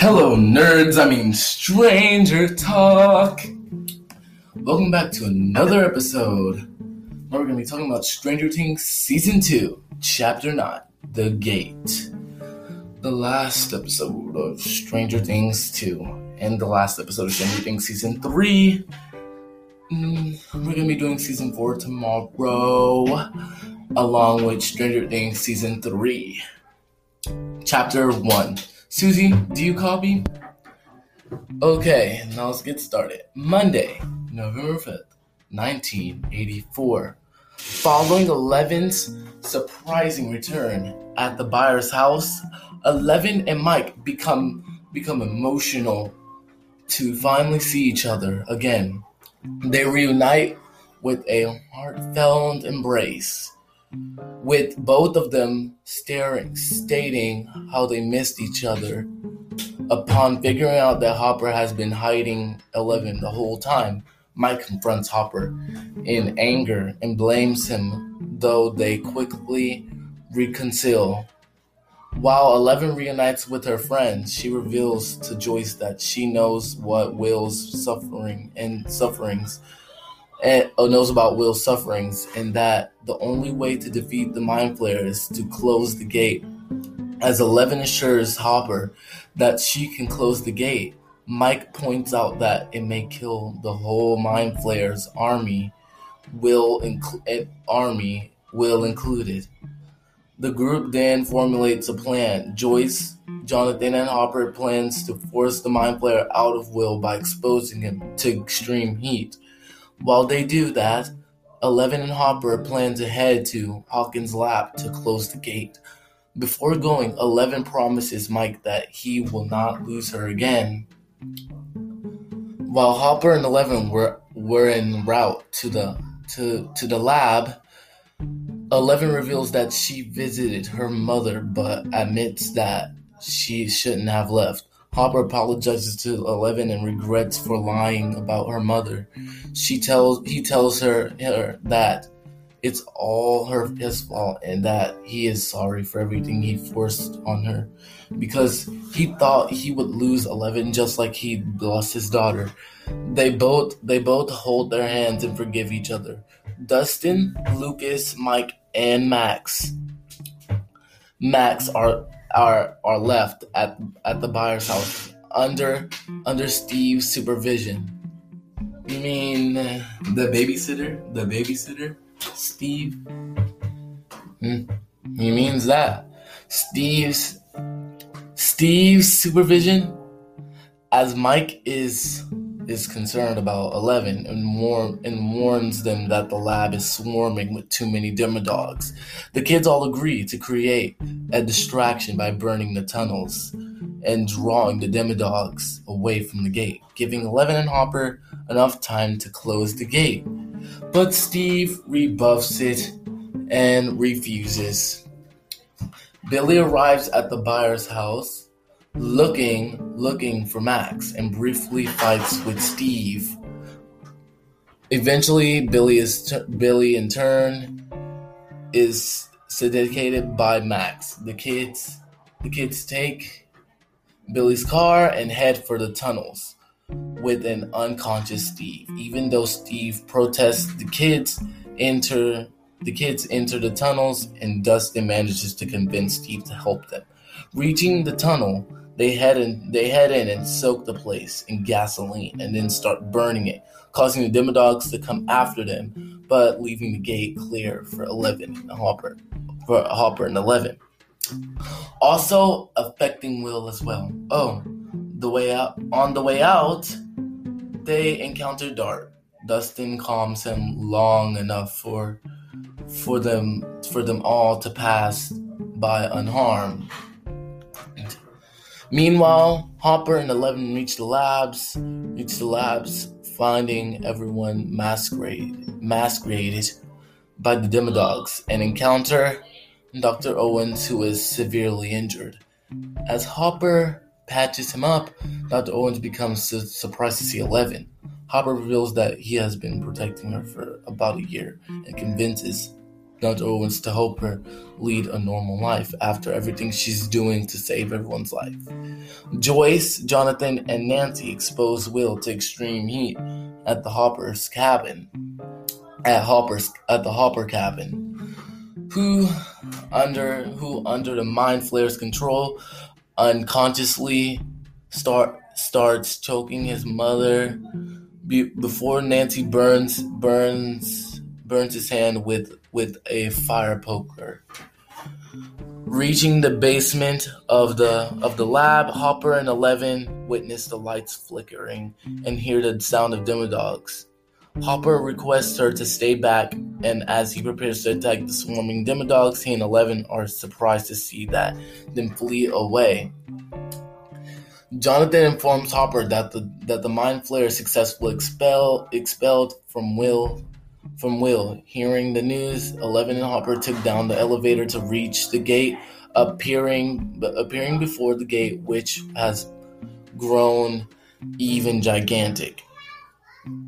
Hello, nerds. I mean, Stranger Talk. Welcome back to another episode. Now we're going to be talking about Stranger Things Season 2, Chapter 9 The Gate. The last episode of Stranger Things 2, and the last episode of Stranger Things Season 3. Mm, we're going to be doing Season 4 tomorrow, along with Stranger Things Season 3. Chapter 1 Suzie, do you copy? Okay, now let's get started. Monday, November 5th, 1984. Following Eleven's surprising return at the Byers' house, Eleven and Mike become become emotional to finally see each other again. They reunite with a heartfelt embrace with both of them staring, stating how they missed each other. Upon figuring out that Hopper has been hiding Eleven the whole time, Mike confronts Hopper in anger and blames him, though they quickly reconcile. While Eleven reunites with her friends, she reveals to Joyce that she knows what Will's suffering and sufferings and uh, knows about Will's sufferings, and that the only way to defeat the Mind Flayer is to close the gate. As Eleven assures Hopper that she can close the gate, Mike points out that it may kill the whole Mind Flayer's army, Will inc- army Will included. The group then formulates a plan. Joyce, Jonathan, and Hopper plans to force the Mind Flayer out of Will by exposing him to extreme heat. While they do that, Eleven and Hopper plan to head to Hawkins' lab to close the gate. Before going, Eleven promises Mike that he will not lose her again. While Hopper and Eleven were were en route to the to to the lab, Eleven reveals that she visited her mother but admits that she shouldn't have left. Hopper apologizes to Eleven and regrets for lying about her mother. She tells he tells her, her that it's all her his fault and that he is sorry for everything he forced on her because he thought he would lose Eleven just like he lost his daughter. They both they both hold their hands and forgive each other. Dustin, Lucas, Mike, and Max. Max are are are left at at the Byers' house under under Steve's supervision. You mean the babysitter? The babysitter, Steve. Hmm. He means that Steve's Steve's supervision, as Mike is is concerned about Eleven and, war- and warns them that the lab is swarming with too many demodogs. The kids all agree to create a distraction by burning the tunnels and drawing the demodogs away from the gate, giving Eleven and Hopper enough time to close the gate. But Steve rebuffs it and refuses. Billy arrives at the Byers' house looking looking for Max and briefly fights with Steve. Eventually, Billy is t- Billy in turn is sedated by Max. The kids the kids take Billy's car and head for the tunnels with an unconscious Steve. Even though Steve protests, the kids enter the kids enter the tunnels and Dustin manages to convince Steve to help them. Reaching the tunnel, they head in they head in and soak the place in gasoline and then start burning it, causing the demodogs to come after them, but leaving the gate clear for Eleven and Hopper for Hopper and Eleven. Also affecting Will as well. Oh, the way out on the way out, they encounter Dart. Dustin calms him long enough for for them for them all to pass by unharmed. Meanwhile, Hopper and Eleven reach the labs, reach the labs, finding everyone masquerade, masqueraded by the Demodogs, and encounter Dr. Owens, who is severely injured. As Hopper patches him up, Dr. Owens becomes su- surprised to see Eleven. Hopper reveals that he has been protecting her for about a year and convinces Dr. Owens to help her lead a normal life after everything she's doing to save everyone's life. Joyce, Jonathan, and Nancy expose Will to extreme heat at the Hopper's cabin. At Hopper's at the Hopper cabin. Who under who under the mind flayer's control unconsciously start starts choking his mother be, before Nancy burns burns burns his hand with with a fire poker. Reaching the basement of the of the lab, Hopper and Eleven witness the lights flickering and hear the sound of demodogs. Hopper requests her to stay back, and as he prepares to attack the swarming demodogs, he and Eleven are surprised to see that, then flee away. Jonathan informs Hopper that the that the mind flayer is successfully expel, expelled from Will from Will. Hearing the news, Eleven and Hopper took down the elevator to reach the gate, appearing appearing before the gate, which has grown even gigantic.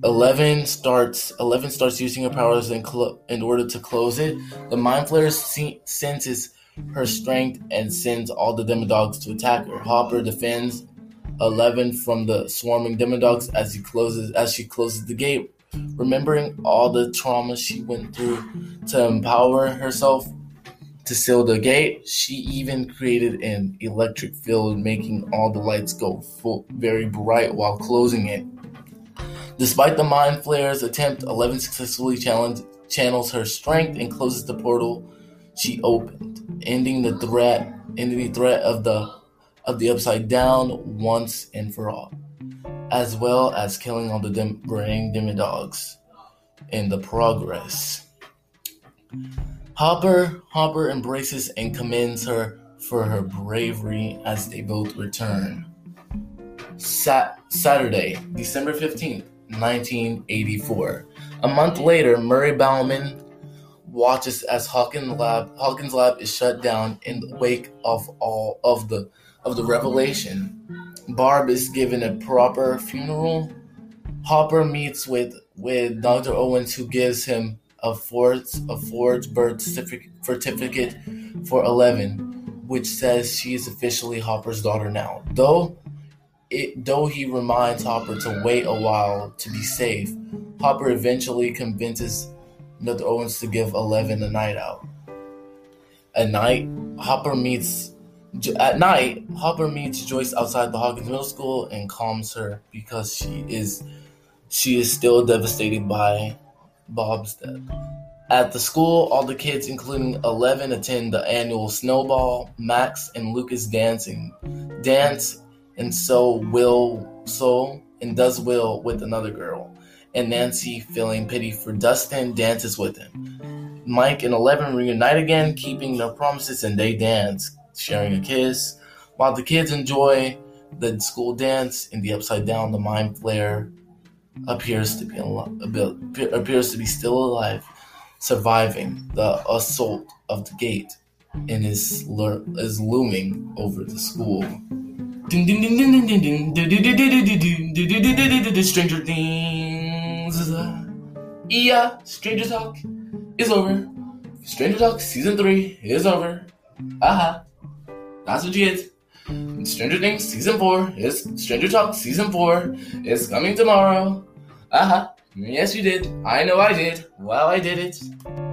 Eleven starts. Eleven starts using her powers in, clo- in order to close it. The mind flayer se- senses her strength and sends all the demodogs to attack her. Hopper defends Eleven from the swarming demodogs as he closes as she closes the gate. Remembering all the trauma she went through to empower herself to seal the gate, she even created an electric field, making all the lights go full, very bright while closing it. Despite the Mind Flayer's attempt, Eleven successfully channels her strength and closes the portal she opened, ending the threat, ending the threat of the of the Upside Down once and for all as well as killing all the brain demodogs in the progress. Hopper Hopper embraces and commends her for her bravery as they both return. Sat- Saturday, December 15th, 1984. A month later, Murray Bauman watches as Hawkins Lab Hawkins Lab is shut down in the wake of all of the of the revelation Barb is given a proper funeral. Hopper meets with, with Dr. Owens, who gives him a forged, a forged birth certificate for Eleven, which says she is officially Hopper's daughter now. Though it, though he reminds Hopper to wait a while to be safe, Hopper eventually convinces Dr. Owens to give Eleven a night out. At night, Hopper meets at night, Hopper meets Joyce outside the Hawkins Middle School and calms her because she is she is still devastated by Bob's death. At the school, all the kids, including Eleven, attend the annual snowball. Max and Lucas dancing dance, and so Will so and does Will with another girl. And Nancy, feeling pity for Dustin, dances with him. Mike and Eleven reunite again, keeping their promises, and they dance sharing a kiss. While the kids enjoy the school dance in the upside down, the mind flayer appears to be al- appears to be still alive, surviving the assault of the gate, and is is looming over the school. Stranger Things. Yeah, Stranger Talk is over. Stranger Talk season three is over. Aha. That's what you get. Stranger Things season four is Stranger Talk season four is coming tomorrow. Uh huh. Yes, you did. I know I did. Well, I did it.